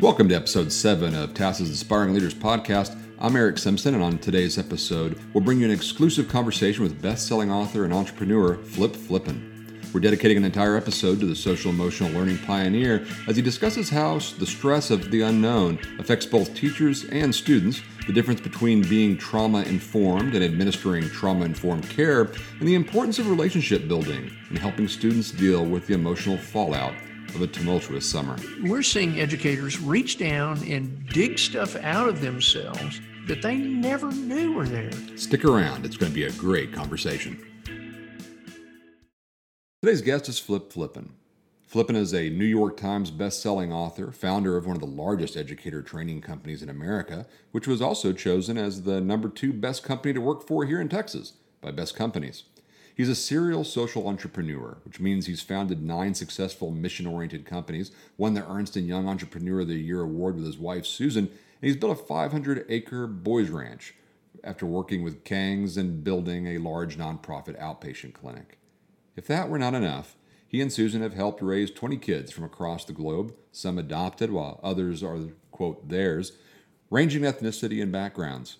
Welcome to episode 7 of TASA's Inspiring Leaders podcast. I'm Eric Simpson, and on today's episode, we'll bring you an exclusive conversation with best selling author and entrepreneur Flip Flippin. We're dedicating an entire episode to the social emotional learning pioneer as he discusses how the stress of the unknown affects both teachers and students, the difference between being trauma informed and administering trauma informed care, and the importance of relationship building and helping students deal with the emotional fallout of a tumultuous summer. We're seeing educators reach down and dig stuff out of themselves that they never knew were there. Stick around, it's going to be a great conversation. Today's guest is Flip Flippin. Flippin is a New York Times best-selling author, founder of one of the largest educator training companies in America, which was also chosen as the number two best company to work for here in Texas by Best Companies. He's a serial social entrepreneur, which means he's founded nine successful mission-oriented companies, won the Ernst & Young Entrepreneur of the Year award with his wife Susan, and he's built a 500-acre boys ranch after working with Kangs and building a large nonprofit outpatient clinic. If that were not enough, he and Susan have helped raise 20 kids from across the globe, some adopted while others are, quote, theirs, ranging ethnicity and backgrounds.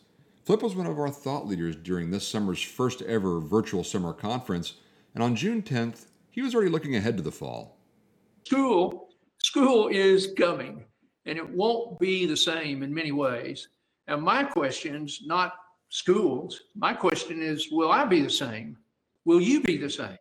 Flip was one of our thought leaders during this summer's first ever virtual summer conference, and on June 10th, he was already looking ahead to the fall. School, school is coming, and it won't be the same in many ways. Now, my question's not schools. My question is, will I be the same? Will you be the same?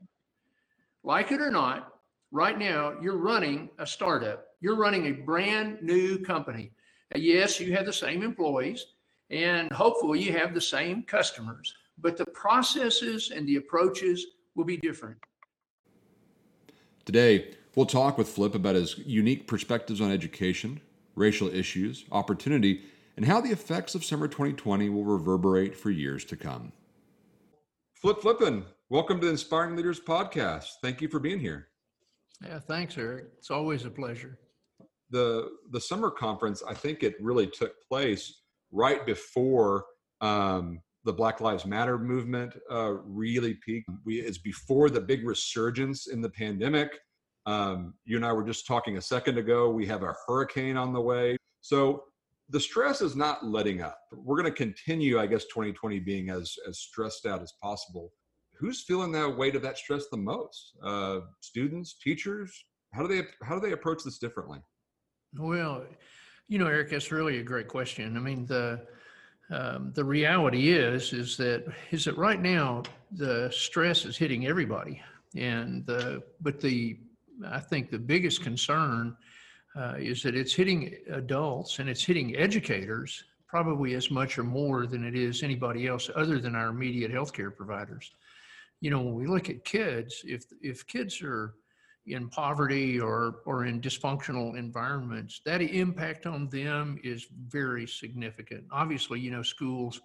Like it or not, right now you're running a startup. You're running a brand new company. yes, you have the same employees and hopefully you have the same customers, but the processes and the approaches will be different. Today, we'll talk with Flip about his unique perspectives on education, racial issues, opportunity, and how the effects of summer 2020 will reverberate for years to come. Flip Flippin, welcome to the Inspiring Leaders podcast. Thank you for being here. Yeah, thanks, Eric. It's always a pleasure. The the summer conference, I think it really took place right before um, the Black Lives Matter movement uh, really peaked. We, it's before the big resurgence in the pandemic. Um, you and I were just talking a second ago. We have a hurricane on the way. So the stress is not letting up. We're going to continue, I guess, 2020 being as, as stressed out as possible. Who's feeling that weight of that stress the most? Uh, students, teachers? How do they how do they approach this differently? Well, you know, Eric, that's really a great question. I mean, the um, the reality is is that is that right now the stress is hitting everybody, and the but the I think the biggest concern uh, is that it's hitting adults and it's hitting educators probably as much or more than it is anybody else other than our immediate healthcare providers. You know, when we look at kids, if if kids are in poverty or, or in dysfunctional environments, that impact on them is very significant. Obviously, you know, schools,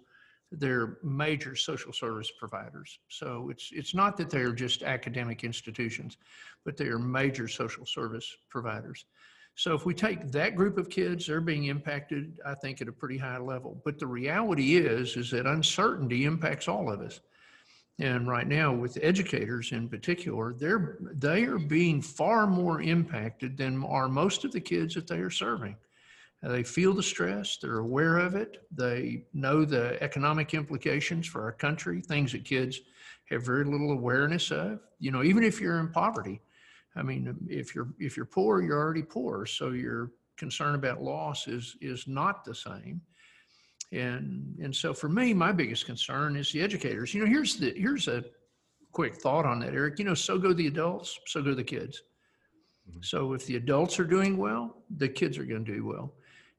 they're major social service providers. So it's, it's not that they're just academic institutions, but they are major social service providers. So if we take that group of kids, they're being impacted, I think, at a pretty high level. But the reality is, is that uncertainty impacts all of us. And right now, with educators in particular, they're they are being far more impacted than are most of the kids that they are serving. They feel the stress, they're aware of it, they know the economic implications for our country, things that kids have very little awareness of. You know, even if you're in poverty, I mean, if you're if you're poor, you're already poor, so your concern about loss is is not the same. And, and so for me, my biggest concern is the educators. You know, here's the, here's a quick thought on that, Eric. You know, so go the adults, so go the kids. Mm-hmm. So if the adults are doing well, the kids are going to do well.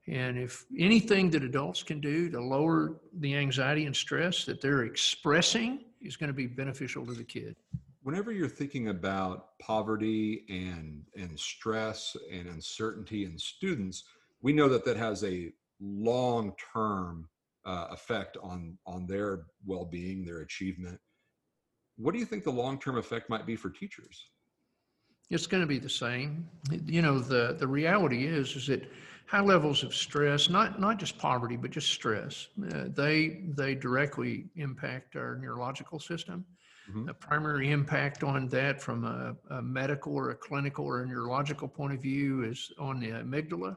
And if anything that adults can do to lower the anxiety and stress that they're expressing is going to be beneficial to the kid. Whenever you're thinking about poverty and and stress and uncertainty in students, we know that that has a long term uh, effect on on their well being, their achievement. What do you think the long term effect might be for teachers? It's going to be the same. You know, the the reality is is that high levels of stress, not not just poverty, but just stress, uh, they they directly impact our neurological system. Mm-hmm. The primary impact on that from a, a, medical or a clinical or a neurological point of view is on the amygdala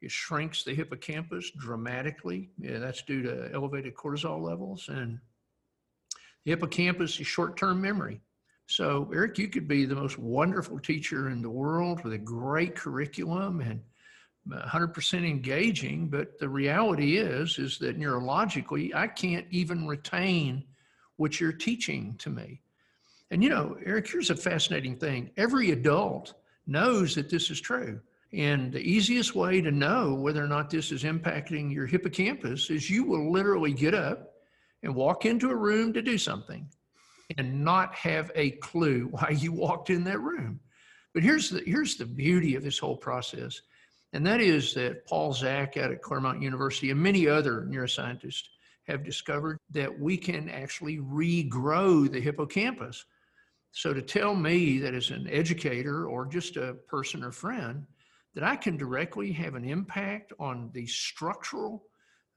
It shrinks the hippocampus dramatically. Yeah, that's due to elevated cortisol levels. And the hippocampus is short term memory. So, Eric, you could be the most wonderful teacher in the world with a great curriculum and 100% engaging, but the reality is is that neurologically I can't even retain what you're teaching to me. And you know, Eric, here's a fascinating thing. Every adult knows that this is true. And the easiest way to know whether or not this is impacting your hippocampus is you will literally get up and walk into a room to do something and not have a clue why you walked in that room. But here's the here's the beauty of this whole process. And that is that Paul Zak out at Claremont University and many other neuroscientists have discovered that we can actually regrow the hippocampus. So to tell me that as an educator or just a person or friend, that I can directly have an impact on the structural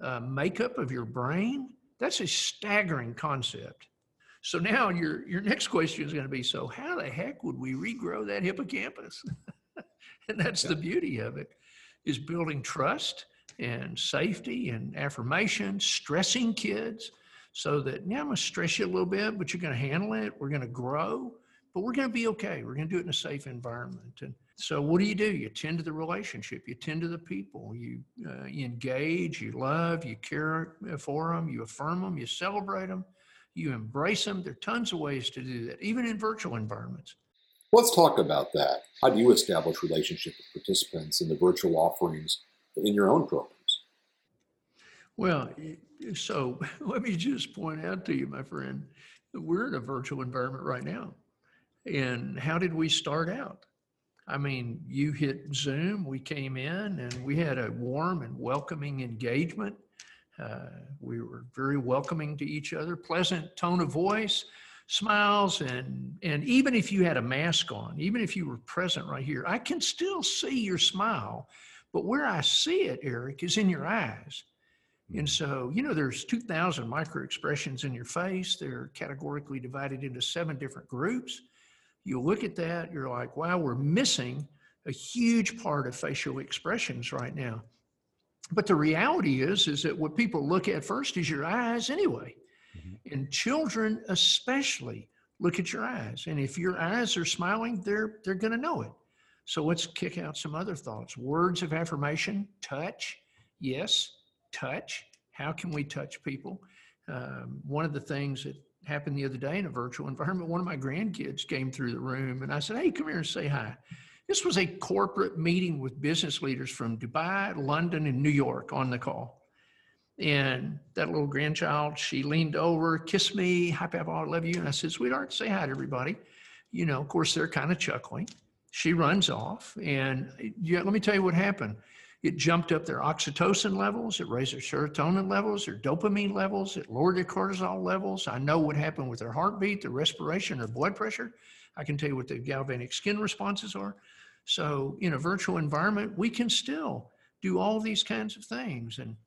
uh, makeup of your brain, that's a staggering concept. So now your your next question is going to be: So how the heck would we regrow that hippocampus? and that's yeah. the beauty of it is building trust and safety and affirmation, stressing kids so that, yeah, I'm going to stress you a little bit, but you're going to handle it. We're going to grow, but we're going to be okay. We're going to do it in a safe environment. And so, what do you do? You tend to the relationship, you tend to the people, you, uh, you engage, you love, you care for them, you affirm them, you celebrate them, you embrace them. There are tons of ways to do that, even in virtual environments. Let's talk about that. How do you establish relationship with participants in the virtual offerings in your own programs? Well, so let me just point out to you, my friend, that we're in a virtual environment right now. And how did we start out? I mean, you hit Zoom, we came in and we had a warm and welcoming engagement. Uh, we were very welcoming to each other, pleasant tone of voice smiles and and even if you had a mask on even if you were present right here i can still see your smile but where i see it eric is in your eyes and mm. so you know there's 2000 micro expressions in your face they're categorically divided into seven different groups you look at that you're like wow we're missing a huge part of facial expressions right now but the reality is is that what people look at first is your eyes anyway Mm-hmm. And children especially look at your eyes. And if your eyes are smiling, they're they're going to know it. So let's kick out some other thoughts. Words of affirmation, touch. Yes, touch. How can we touch people? Um, one of the things that happened the other day in a virtual environment, one of my grandkids came through the room and I said, Hey, come here and say hi. This was a corporate meeting with business leaders from Dubai, London, and New York on the call. And that little grandchild, she leaned over, kissed me, hi, Papa, I love you. And I said, sweetheart, say hi to everybody. You know, of course, they're kind of chuckling. She runs off. And yeah, let me tell you what happened. It jumped up their oxytocin levels, it raised their serotonin levels, their dopamine levels, it lowered their cortisol levels. I know what happened with their heartbeat, their respiration, their blood pressure. I can tell you what the galvanic skin responses are. So, in a virtual environment, we can still do all these kinds of things. And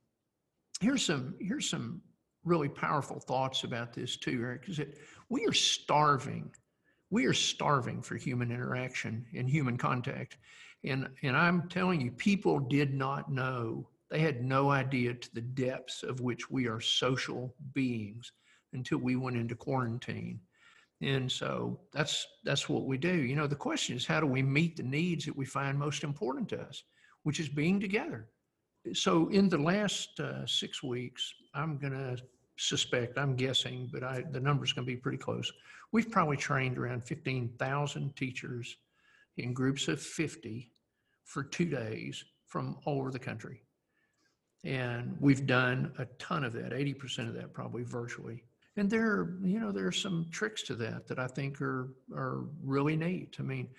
here's some here's some really powerful thoughts about this too, Eric. Is that we are starving, we are starving for human interaction and human contact, and and I'm telling you, people did not know. They had no idea to the depths of which we are social beings until we went into quarantine. And so that's that's what we do. You know, the question is how do we meet the needs that we find most important to us, which is being together so in the last uh, six weeks, I'm going to suspect, I'm guessing, but I, the number's going to be pretty close. We've probably trained around 15,000 teachers in groups of 50 for two days from all over the country. And we've done a ton of that, 80% of that probably virtually. And there, you know, there are some tricks to that that I think are are really neat. I mean,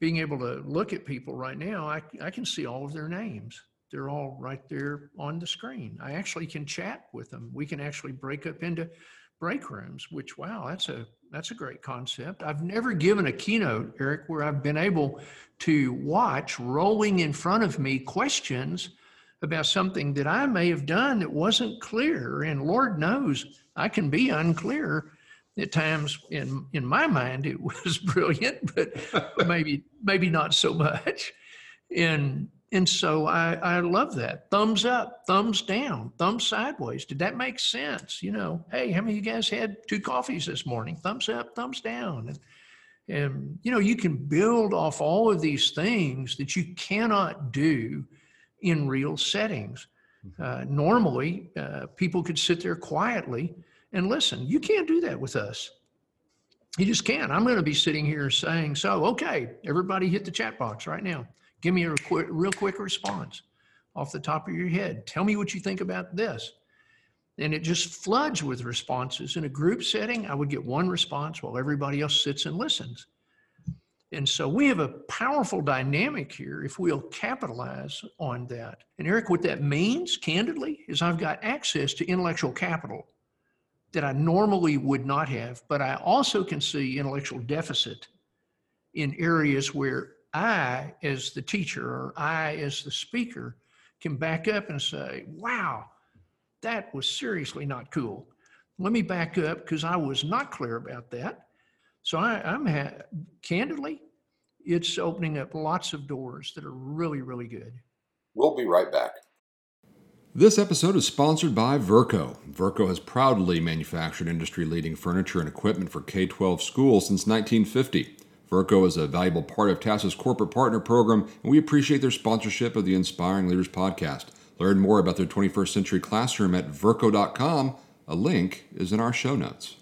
being able to look at people right now, I, I can see all of their names they're all right there on the screen. I actually can chat with them. We can actually break up into break rooms, which wow, that's a that's a great concept. I've never given a keynote, Eric, where I've been able to watch rolling in front of me questions about something that I may have done that wasn't clear. And Lord knows I can be unclear at times in in my mind it was brilliant, but maybe maybe not so much. And And so I, I love that. Thumbs up, thumbs down, thumbs sideways. Did that make sense? You know, hey, how many of you guys had two coffees this morning? Thumbs up, thumbs down. And, and you know, you can build off all of these things that you cannot do in real settings. Mm-hmm. Uh, normally, uh, people could sit there quietly and listen. You can't do that with us. You just can't. I'm going to be sitting here saying, so, okay, everybody hit the chat box right now. Give me a real quick response off the top of your head. Tell me what you think about this. And it just floods with responses. In a group setting, I would get one response while everybody else sits and listens. And so we have a powerful dynamic here if we'll capitalize on that. And Eric, what that means, candidly, is I've got access to intellectual capital that I normally would not have, but I also can see intellectual deficit in areas where I, as the teacher, or I, as the speaker, can back up and say, wow, that was seriously not cool. Let me back up because I was not clear about that. So I, am ha- candidly, it's opening up lots of doors that are really, really good. We'll be right back. This episode is sponsored by Virco. Virco has proudly manufactured industry leading furniture and equipment for K 12 schools since 1950. Virco is a valuable part of TASA's corporate partner program, and we appreciate their sponsorship of the Inspiring Leaders podcast. Learn more about their 21st century classroom at virco.com. A link is in our show notes.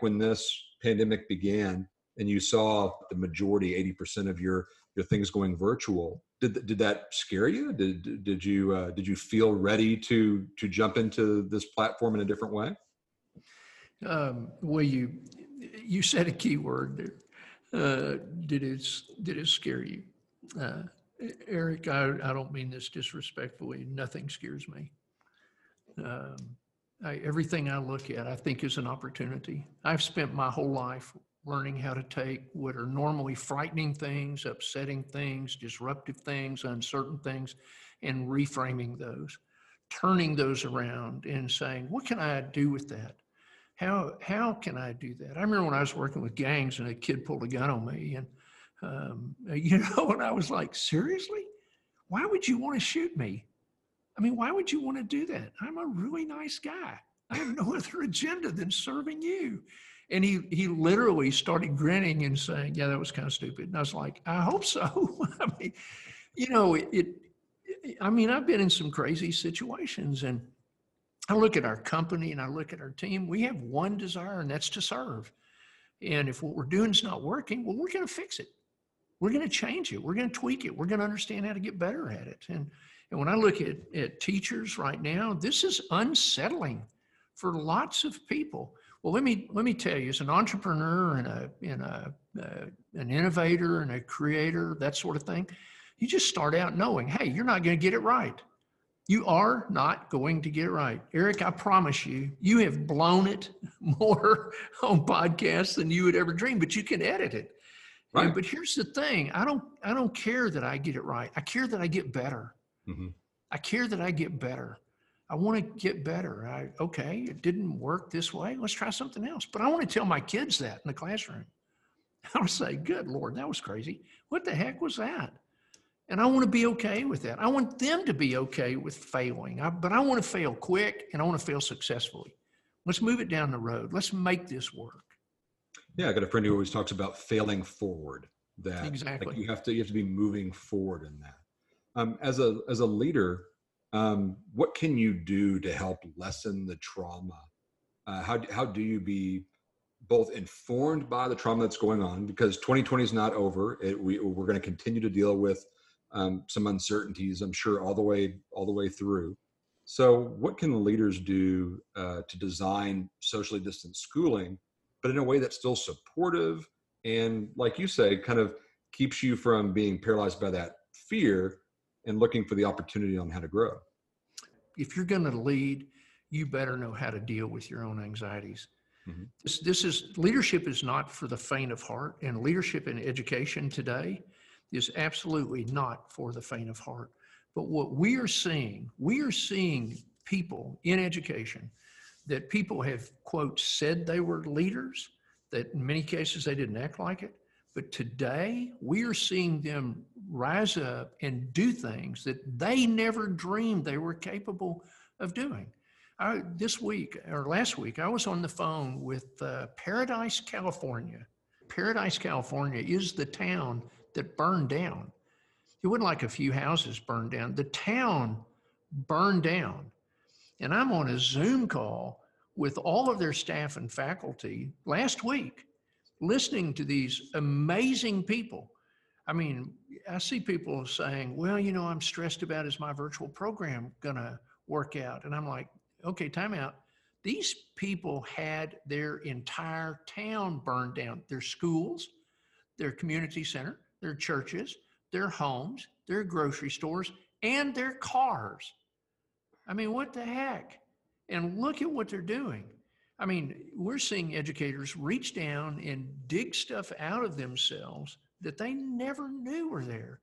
When this pandemic began and you saw the majority, 80% of your, your things going virtual, did, did that scare you? Did, did you uh, did you feel ready to to jump into this platform in a different way? Um, well, you you said a key word there. Uh, did it did it scare you, uh, Eric? I, I don't mean this disrespectfully. Nothing scares me. Um, I, everything I look at, I think is an opportunity. I've spent my whole life learning how to take what are normally frightening things, upsetting things, disruptive things, uncertain things, and reframing those, turning those around and saying, what can I do with that? How how can I do that? I remember when I was working with gangs and a kid pulled a gun on me, and um, you know, and I was like, seriously, why would you want to shoot me? I mean, why would you want to do that? I'm a really nice guy. I have no other agenda than serving you. And he he literally started grinning and saying, "Yeah, that was kind of stupid." And I was like, "I hope so." I mean, you know, it, it. I mean, I've been in some crazy situations, and I look at our company and I look at our team. We have one desire, and that's to serve. And if what we're doing is not working, well, we're going to fix it. We're going to change it. We're going to tweak it. We're going to understand how to get better at it. And, and when I look at, at teachers right now, this is unsettling for lots of people. Well, let me let me tell you, as an entrepreneur and a and a an innovator and a creator, that sort of thing, you just start out knowing, hey, you're not going to get it right. You are not going to get it right. Eric, I promise you, you have blown it more on podcasts than you would ever dream, but you can edit it. Right. And, but here's the thing. I don't I don't care that I get it right. I care that I get better. Mm-hmm. I care that I get better. I want to get better. I okay, it didn't work this way. Let's try something else. But I want to tell my kids that in the classroom. I'll say, "Good Lord, that was crazy. What the heck was that?" And I want to be okay with that. I want them to be okay with failing, I, but I want to fail quick and I want to fail successfully. Let's move it down the road. Let's make this work. Yeah, I got a friend who always talks about failing forward. That exactly like you have to you have to be moving forward in that. Um, as a as a leader, um, what can you do to help lessen the trauma? Uh, how how do you be both informed by the trauma that's going on because 2020 is not over. It, we we're going to continue to deal with um, some uncertainties, I'm sure, all the way all the way through. So, what can the leaders do uh, to design socially distant schooling, but in a way that's still supportive and, like you say, kind of keeps you from being paralyzed by that fear and looking for the opportunity on how to grow? If you're going to lead, you better know how to deal with your own anxieties. Mm-hmm. This, this is leadership is not for the faint of heart, and leadership in education today is absolutely not for the faint of heart. But what we are seeing, we are seeing people in education that people have, quote, said they were leaders, that in many cases they didn't act like it. But today we are seeing them rise up and do things that they never dreamed they were capable of doing. I, this week or last week, I was on the phone with uh, Paradise, California. Paradise, California is the town that burned down. It wasn't like a few houses burned down. The town burned down. And I'm on a Zoom call with all of their staff and faculty last week, listening to these amazing people. I mean, I see people saying, well, you know, I'm stressed about is my virtual program going to work out? And I'm like, okay, time out. These people had their entire town burned down their schools, their community center, their churches, their homes, their grocery stores, and their cars. I mean, what the heck? And look at what they're doing. I mean, we're seeing educators reach down and dig stuff out of themselves that they never knew were there.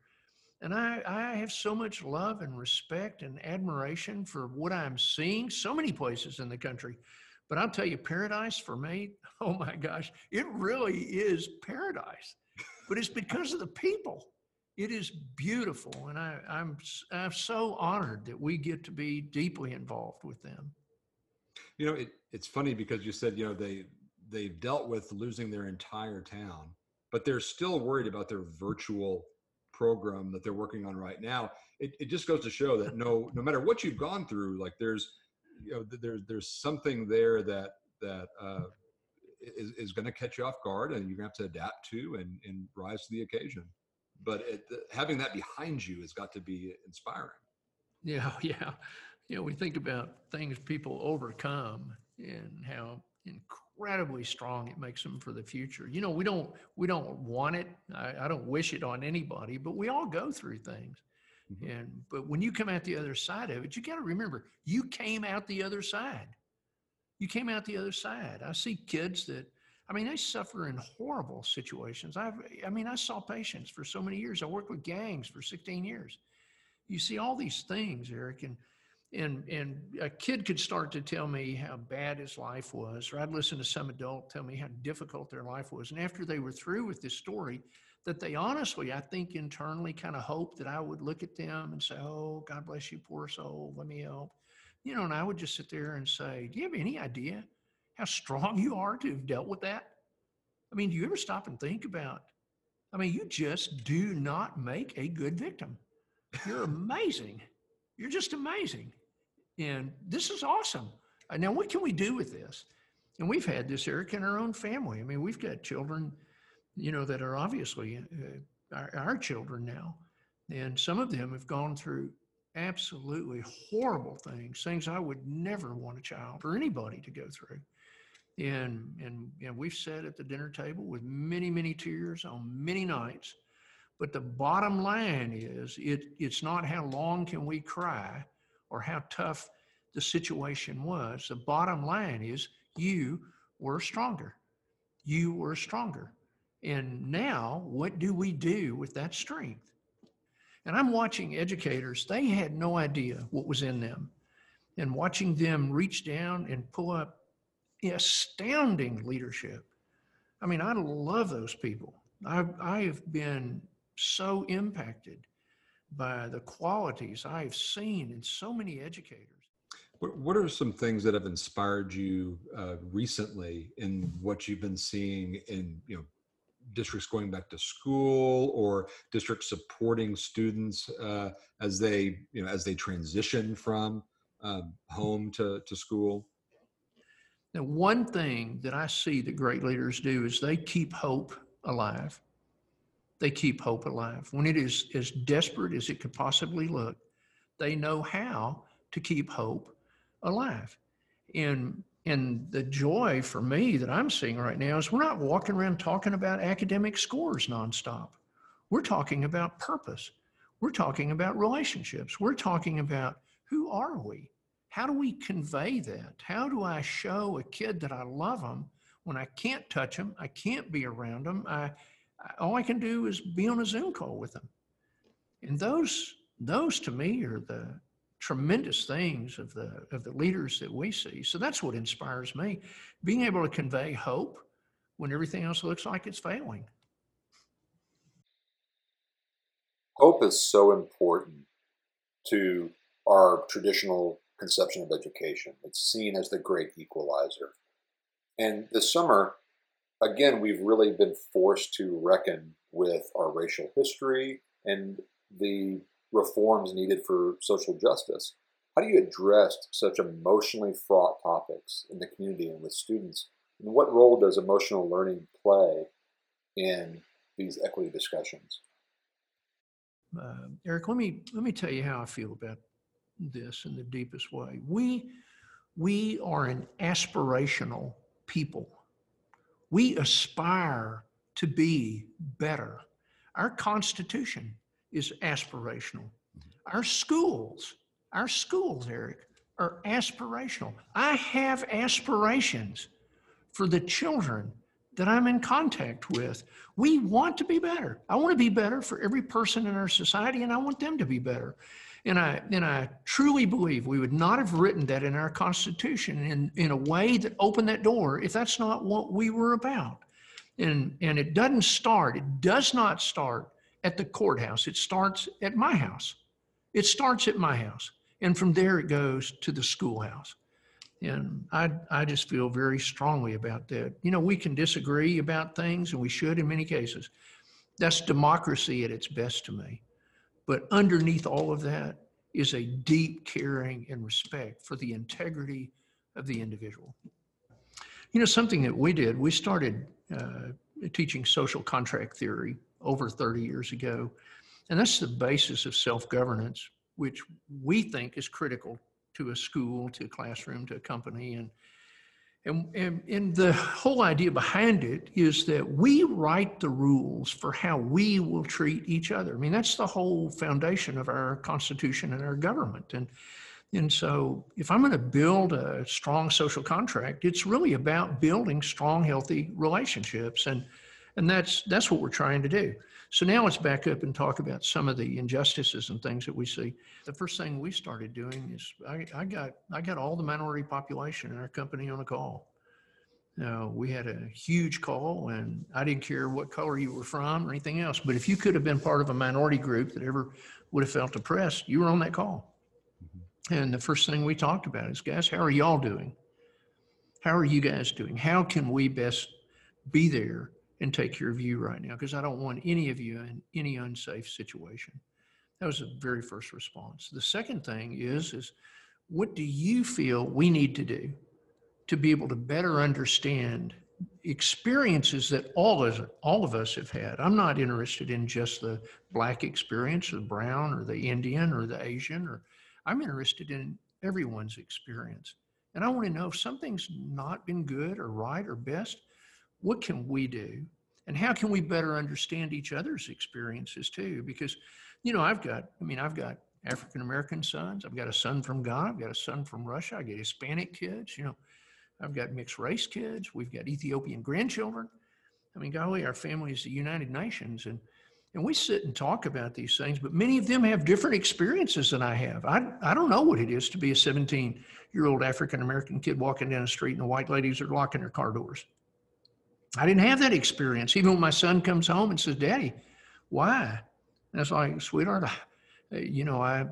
And I, I have so much love and respect and admiration for what I'm seeing so many places in the country. But I'll tell you, paradise for me, oh my gosh, it really is paradise. But it's because of the people. It is beautiful. And I, I'm, I'm so honored that we get to be deeply involved with them. You know, it, it's funny because you said, you know, they, they've dealt with losing their entire town, but they're still worried about their virtual program that they're working on right now it, it just goes to show that no no matter what you've gone through like there's you know there's there's something there that that uh, is, is going to catch you off guard and you're going to have to adapt to and, and rise to the occasion. But it, having that behind you has got to be inspiring. Yeah yeah. You know we think about things people overcome and how incredibly strong it makes them for the future. You know we don't we don't want it. I, I don't wish it on anybody but we all go through things. Mm-hmm. and but when you come out the other side of it you got to remember you came out the other side you came out the other side. I see kids that i mean they suffer in horrible situations. I've i mean i saw patients for so many years. I worked with gangs for 16 years. You see all these things eric and and and a kid could start to tell me how bad his life was or i'd listen to some adult tell me how difficult their life was. And after they were through with this story that they honestly i think internally kind of hoped that i would look at them and say oh god bless you poor soul. Let me help you know and i would just sit there and say do you have any idea how strong you are to have dealt with that i mean do you ever stop and think about i mean you just do not make a good victim you're amazing you're just amazing. And this is awesome. Now, what can we do with this? And we've had this, Eric, in our own family. I mean, we've got children, you know, that are obviously uh, our, our children now. And some of them have gone through absolutely horrible things, things I would never want a child or anybody to go through. And, and, and we've sat at the dinner table with many, many tears on many nights but the bottom line is it, it's not how long can we cry or how tough the situation was. The bottom line is you were stronger. You were stronger. And now, what do we do with that strength? And I'm watching educators, they had no idea what was in them. And watching them reach down and pull up astounding leadership. I mean, I love those people. I've, I've been so impacted by the qualities I've seen in so many educators. What are some things that have inspired you uh, recently in what you've been seeing in you know districts going back to school or districts supporting students uh, as they you know as they transition from um, home to, to school? Now, one thing that I see that great leaders do is they keep hope alive they keep hope alive. When it is as desperate as it could possibly look, they know how to keep hope alive. And and the joy for me that I'm seeing right now is we're not walking around talking about academic scores nonstop. We're talking about purpose. We're talking about relationships. We're talking about who are we? How do we convey that? How do I show a kid that I love them when I can't touch them? I can't be around them. I all I can do is be on a Zoom call with them. And those, those to me are the tremendous things of the, of the leaders that we see. So that's what inspires me, being able to convey hope when everything else looks like it's failing. Hope is so important to our traditional conception of education. It's seen as the great equalizer. And this summer, again, we've really been forced to reckon with our racial history and the reforms needed for social justice. How do you address such emotionally fraught topics in the community and with students? And what role does emotional learning play in these equity discussions? Uh, Eric, let me let me tell you how I feel about this in the deepest way. We we are an aspirational people. We aspire to be better. Our Constitution is aspirational. Our schools, our schools, Eric, are aspirational. I have aspirations for the children that I'm in contact with. We want to be better. I want to be better for every person in our society, and I want them to be better. And I, and I truly believe we would not have written that in our Constitution in, in a way that opened that door if that's not what we were about. And, and it doesn't start, it does not start at the courthouse. It starts at my house. It starts at my house. And from there it goes to the schoolhouse. And I, I just feel very strongly about that. You know, we can disagree about things, and we should in many cases. That's democracy at its best to me. But underneath all of that is a deep caring and respect for the integrity of the individual. You know, something that we did, we started uh, teaching social contract theory over 30 years ago. And that's the basis of self governance, which we think is critical to a school, to a classroom, to a company. And and, and, and, the whole idea behind it is that we write the rules for how we will treat each other. I mean, that's the whole foundation of our Constitution and our government. And, and so, if I'm going to build a strong social contract, it's really about building strong, healthy relationships. And, and that's, that's what we're trying to do. So now let's back up and talk about some of the injustices and things that we see. The first thing we started doing is I, I got I got all the minority population in our company on a call. Now we had a huge call, and I didn't care what color you were from or anything else. But if you could have been part of a minority group that ever would have felt oppressed, you were on that call. Mm-hmm. And the first thing we talked about is, guys, how are y'all doing? How are you guys doing? How can we best be there and take care of you right now because I don't want any of you in any unsafe situation. That was the very first response. The second thing is is what do you feel we need to do to be able to better understand experiences that all of us, all of us have had. I'm not interested in just the black experience, or the brown, or the Indian, or the Asian, or I'm interested in everyone's experience. And I want to know if something's not been good or right or best, what can we do? And how can we better understand each other's experiences too? Because, you know, I've got, I mean, I've got African American sons. I've got a son from Ghana. I've got a son from Russia. I get Hispanic kids. You know, I've got mixed race kids. We've got Ethiopian grandchildren. I mean, golly, our family is the United Nations, and and we sit and talk about these things. But many of them have different experiences than I have. I I don't know what it is to be a 17 year old African American kid walking down the street and the white ladies are locking their car doors. I didn't have that experience. Even when my son comes home and says, Daddy, why? And it's like, sweetheart, I, you know, I,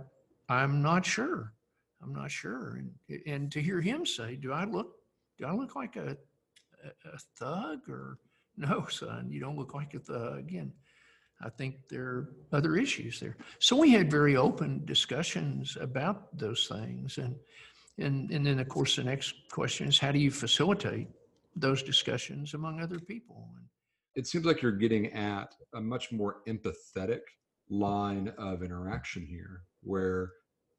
I'm not sure. I'm not sure. And, and to hear him say, do I look, do I look like a, a, thug or no, son, you don't look like a thug. And I think there are other issues there. So we had very open discussions about those things. And, and, and then of course the next question is how do you facilitate those discussions among other people. It seems like you're getting at a much more empathetic line of interaction here, where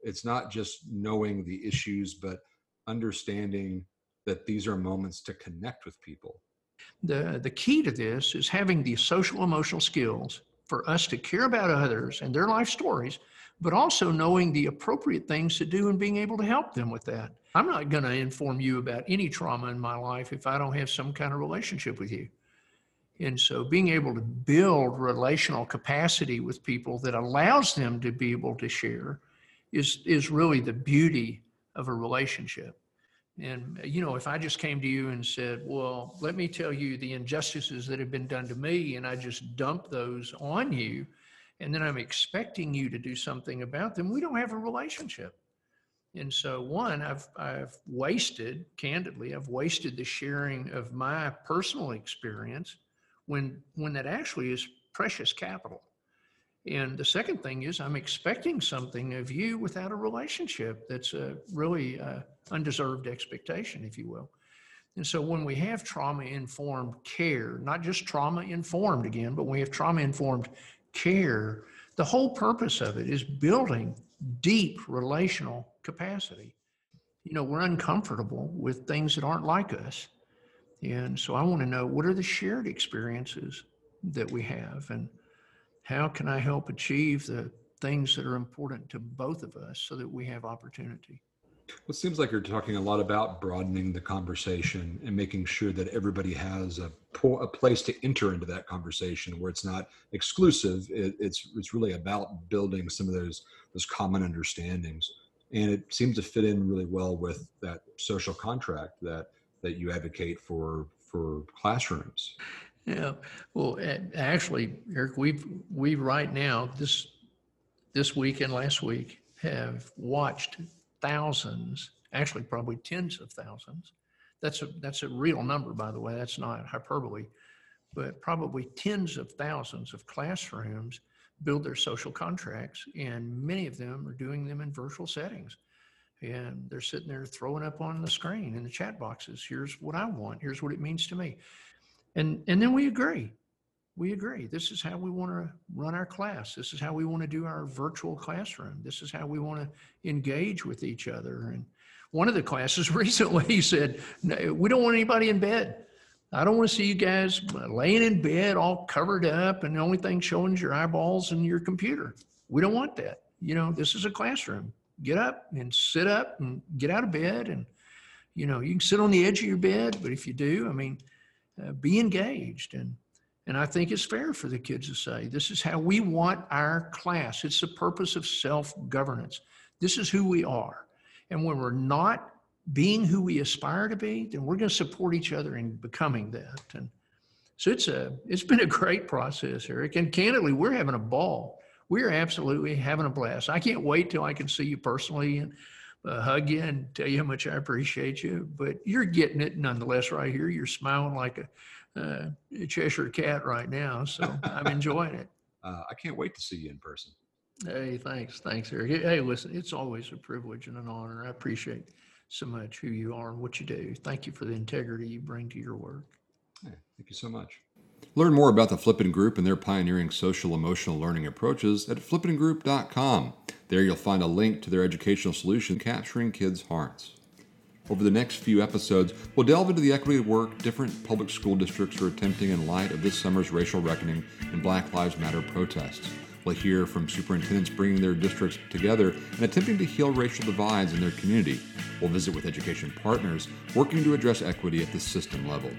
it's not just knowing the issues, but understanding that these are moments to connect with people. The, the key to this is having the social emotional skills for us to care about others and their life stories, but also knowing the appropriate things to do and being able to help them with that. I'm not going to inform you about any trauma in my life if I don't have some kind of relationship with you. And so being able to build relational capacity with people that allows them to be able to share is, is really the beauty of a relationship. And, you know, if I just came to you and said, well, let me tell you the injustices that have been done to me, and I just dump those on you, and then I'm expecting you to do something about them, we don't have a relationship. And so, one, I've I've wasted, candidly, I've wasted the sharing of my personal experience when when that actually is precious capital. And the second thing is, I'm expecting something of you without a relationship. That's a really uh, undeserved expectation, if you will. And so, when we have trauma informed care, not just trauma informed again, but we have trauma informed care, the whole purpose of it is building deep relational capacity. You know, we're uncomfortable with things that aren't like us. And so I want to know what are the shared experiences that we have and how can I help achieve the things that are important to both of us so that we have opportunity? Well, it seems like you're talking a lot about broadening the conversation and making sure that everybody has a, a place to enter into that conversation where it's not exclusive. It, it's it's really about building some of those those common understandings, and it seems to fit in really well with that social contract that that you advocate for for classrooms. Yeah, well, actually, Eric, we've we right now this this week and last week have watched thousands, actually probably tens of thousands. That's a that's a real number, by the way. That's not hyperbole, but probably tens of thousands of classrooms build their social contracts, and many of them are doing them in virtual settings. And they're sitting there throwing up on the screen in the chat boxes. Here's what I want. Here's what it means to me. And and then we agree we agree. This is how we want to run our class. This is how we want to do our virtual classroom. This is how we want to engage with each other. And one of the classes recently said, no, We don't want anybody in bed. I don't want to see you guys laying in bed all covered up and the only thing showing is your eyeballs and your computer. We don't want that. You know, this is a classroom. Get up and sit up and get out of bed. And, you know, you can sit on the edge of your bed, but if you do, I mean, uh, be engaged and and I think it's fair for the kids to say, this is how we want our class. It's the purpose of self governance. This is who we are. And when we're not being who we aspire to be, then we're going to support each other in becoming that. And so it's a it's been a great process, Eric. And candidly, we're having a ball. We're absolutely having a blast. I can't wait till I can see you personally and uh, hug you and tell you how much I appreciate you. But you're getting it nonetheless right here. You're smiling like a uh, Cheshire cat right now, so I'm enjoying it. Uh, I can't wait to see you in person. Hey, thanks, thanks, Eric. Hey, listen, it's always a privilege and an honor. I appreciate so much who you are and what you do. Thank you for the integrity you bring to your work. Hey, thank you so much. Learn more about the Flippin Group and their pioneering social emotional learning approaches at flippingroup.com. There you'll find a link to their educational solution capturing kids' hearts. Over the next few episodes, we'll delve into the equity work different public school districts are attempting in light of this summer's racial reckoning and Black Lives Matter protests. We'll hear from superintendents bringing their districts together and attempting to heal racial divides in their community. We'll visit with education partners working to address equity at the system level.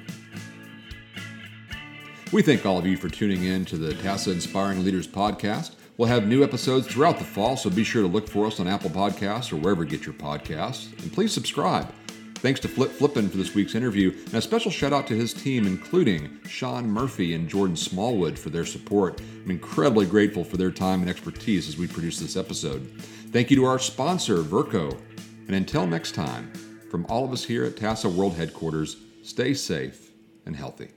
We thank all of you for tuning in to the TASA Inspiring Leaders podcast. We'll have new episodes throughout the fall, so be sure to look for us on Apple Podcasts or wherever you get your podcasts. And please subscribe. Thanks to Flip Flippin for this week's interview, and a special shout out to his team, including Sean Murphy and Jordan Smallwood, for their support. I'm incredibly grateful for their time and expertise as we produce this episode. Thank you to our sponsor, Virco. And until next time, from all of us here at TASA World Headquarters, stay safe and healthy.